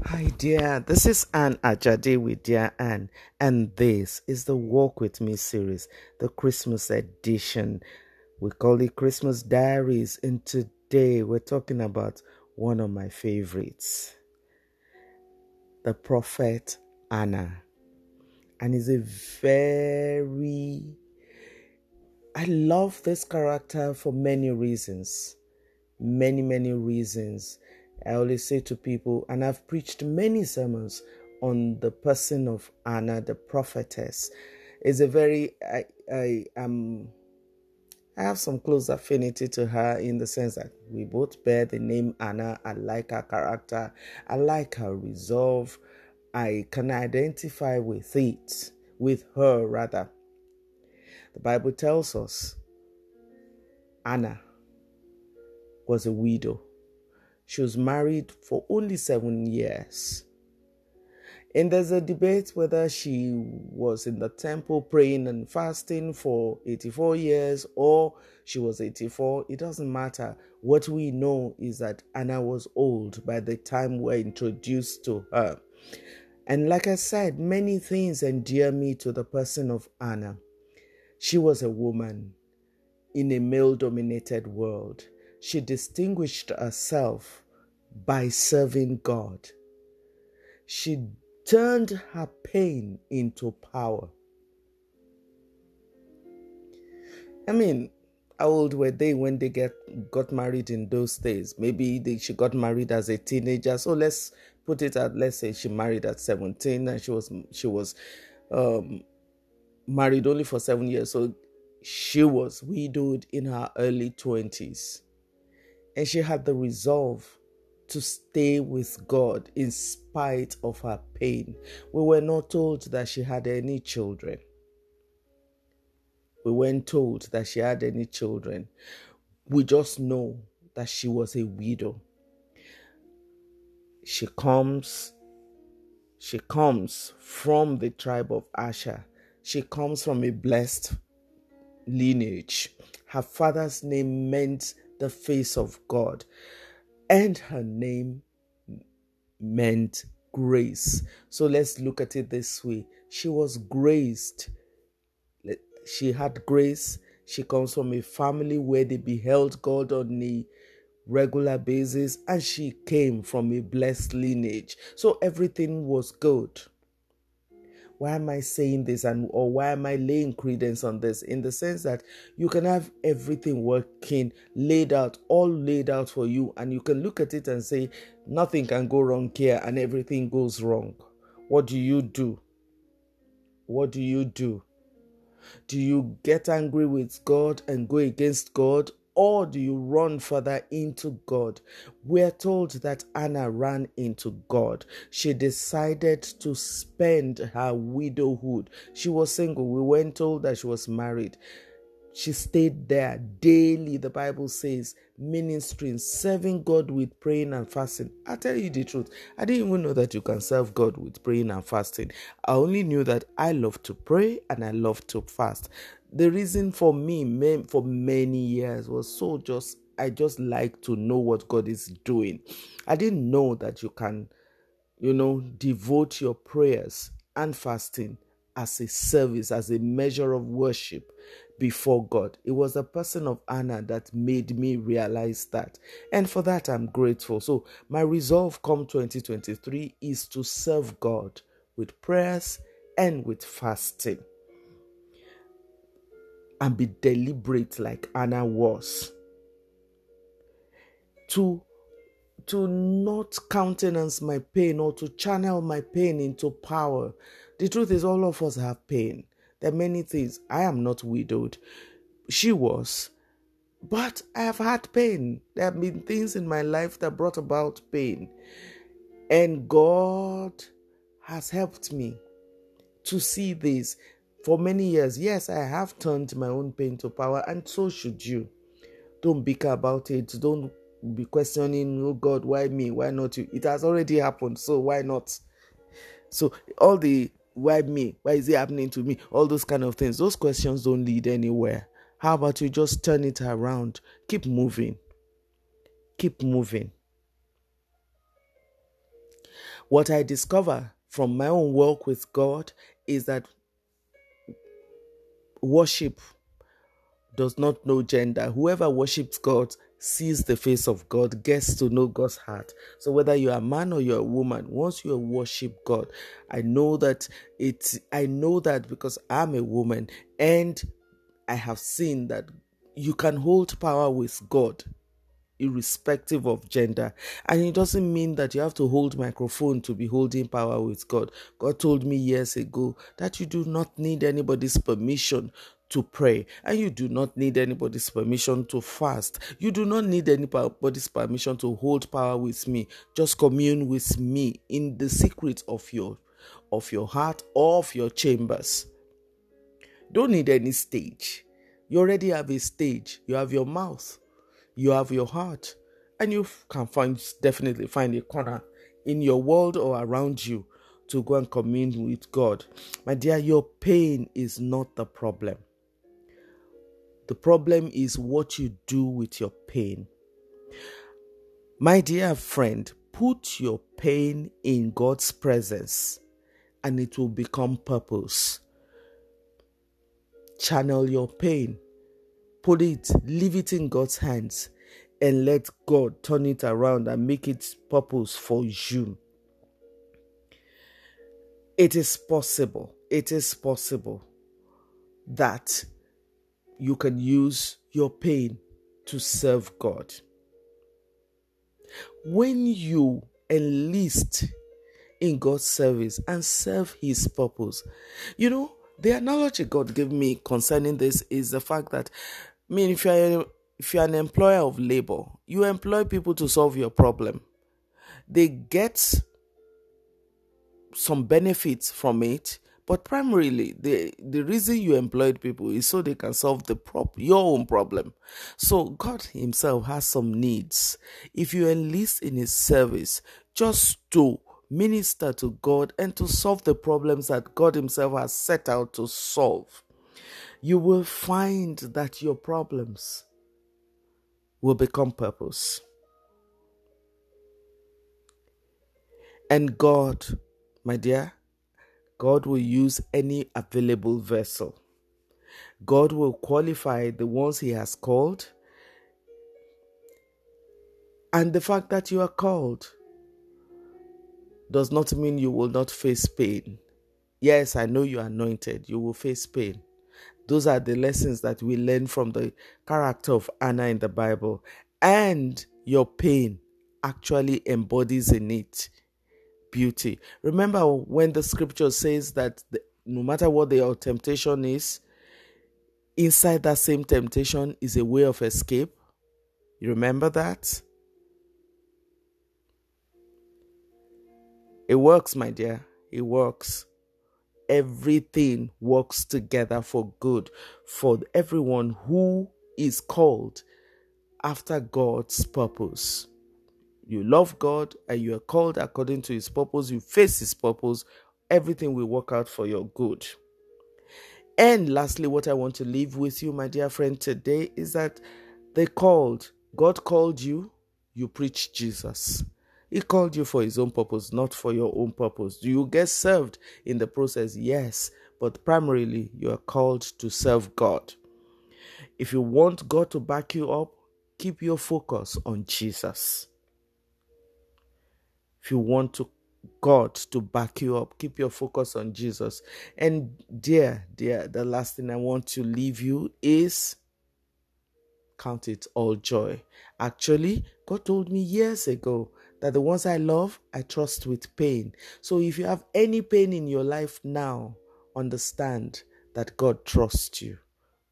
Hi, dear. This is Anne Ajade with Dear Anne, and this is the Walk With Me series, the Christmas edition. We call it Christmas Diaries, and today we're talking about one of my favorites, the prophet Anna. And he's a very I love this character for many reasons. Many, many reasons. I always say to people, and I've preached many sermons on the person of Anna, the prophetess. Is a very I I um I have some close affinity to her in the sense that we both bear the name Anna. I like her character. I like her resolve. I can identify with it, with her rather. The Bible tells us Anna was a widow. She was married for only seven years. And there's a debate whether she was in the temple praying and fasting for 84 years or she was 84. It doesn't matter. What we know is that Anna was old by the time we're introduced to her. And like I said, many things endear me to the person of Anna. She was a woman in a male dominated world. She distinguished herself by serving God. She turned her pain into power. I mean, how old were they when they get got married in those days? Maybe they, she got married as a teenager. So let's put it at let's say she married at 17 and she was she was um, married only for seven years, so she was widowed in her early 20s. And she had the resolve to stay with God in spite of her pain. We were not told that she had any children. We weren't told that she had any children. We just know that she was a widow. She comes she comes from the tribe of Asher she comes from a blessed lineage. Her father's name meant the face of God, and her name meant grace. So let's look at it this way she was graced, she had grace. She comes from a family where they beheld God on a regular basis, and she came from a blessed lineage. So everything was good why am I saying this and or why am I laying credence on this? In the sense that you can have everything working, laid out, all laid out for you, and you can look at it and say, nothing can go wrong here and everything goes wrong. What do you do? What do you do? Do you get angry with God and go against God, or do you run further into God? We're told that Anna ran into God. She decided to spend her widowhood. She was single. We weren't told that she was married. She stayed there daily, the Bible says, ministering, serving God with praying and fasting. I tell you the truth, I didn't even know that you can serve God with praying and fasting. I only knew that I love to pray and I love to fast the reason for me for many years was so just I just like to know what God is doing. I didn't know that you can, you know, devote your prayers and fasting as a service, as a measure of worship before God. It was the person of Anna that made me realize that. And for that, I'm grateful. So, my resolve come 2023 is to serve God with prayers and with fasting and be deliberate like Anna was. To to not countenance my pain or to channel my pain into power. The truth is, all of us have pain. There are many things. I am not widowed. She was. But I have had pain. There have been things in my life that brought about pain. And God has helped me to see this for many years. Yes, I have turned my own pain to power, and so should you. Don't bicker about it. Don't be questioning, oh God, why me? Why not you? It has already happened, so why not? So, all the why me? Why is it happening to me? All those kind of things, those questions don't lead anywhere. How about you just turn it around? Keep moving. Keep moving. What I discover from my own work with God is that worship does not know gender. Whoever worships God sees the face of God, gets to know God's heart. So whether you're a man or you're a woman, once you worship God, I know that it's I know that because I'm a woman and I have seen that you can hold power with God irrespective of gender. And it doesn't mean that you have to hold microphone to be holding power with God. God told me years ago that you do not need anybody's permission to pray and you do not need anybody's permission to fast. You do not need anybody's permission to hold power with me. Just commune with me in the secret of your of your heart or of your chambers. Don't need any stage. You already have a stage. You have your mouth you have your heart, and you can find definitely find a corner in your world or around you to go and commune with God. My dear, your pain is not the problem. The problem is what you do with your pain. My dear friend, put your pain in God's presence and it will become purpose. Channel your pain put it, leave it in God's hands, and let God turn it around and make it purpose for you. It is possible, it is possible that you can use your pain to serve God. When you enlist in God's service and serve His purpose, you know, the analogy God gave me concerning this is the fact that I mean, if you're if you're an employer of labor, you employ people to solve your problem. They get some benefits from it, but primarily the the reason you employed people is so they can solve the prop your own problem. So God Himself has some needs. If you enlist in His service just to minister to God and to solve the problems that God Himself has set out to solve, you will find that your problems will become purpose. And God, my dear, God will use any available vessel. God will qualify the ones He has called. And the fact that you are called does not mean you will not face pain. Yes, I know you are anointed, you will face pain. Those are the lessons that we learn from the character of Anna in the Bible. And your pain actually embodies in it beauty. Remember when the scripture says that the, no matter what the temptation is, inside that same temptation is a way of escape? You remember that? It works, my dear. It works everything works together for good for everyone who is called after God's purpose. You love God and you are called according to His purpose, you face His purpose, everything will work out for your good. And lastly, what I want to leave with you, my dear friend, today is that they called, God called you, you preach Jesus. He called you for his own purpose, not for your own purpose. Do you get served in the process? Yes, but primarily you are called to serve God. If you want God to back you up, keep your focus on Jesus. If you want to God to back you up. Keep your focus on Jesus. And dear, dear, the last thing I want to leave you is count it all joy. Actually, God told me years ago that the ones I love, I trust with pain. So if you have any pain in your life now, understand that God trusts you.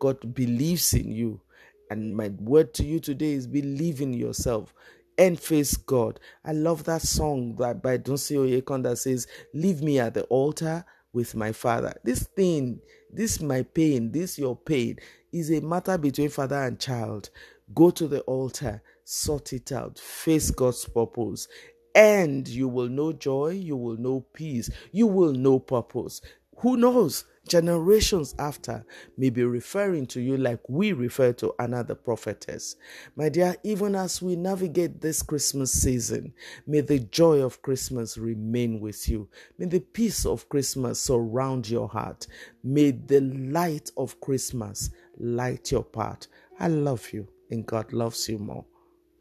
God believes in you. And my word to you today is believe in yourself and face God. I love that song that by Dunsin Oyekan that says, Leave me at the altar with my father. This thing, this my pain, this your pain is a matter between father and child. Go to the altar sort it out, face God's purpose, and you will know joy, you will know peace, you will know purpose. who knows? generations after may be referring to you like we refer to another prophetess. My dear, even as we navigate this Christmas season, may the joy of Christmas remain with you. May the peace of Christmas surround your heart. May the light of Christmas light your path. I love you, God loves you more.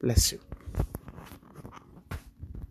Bless you.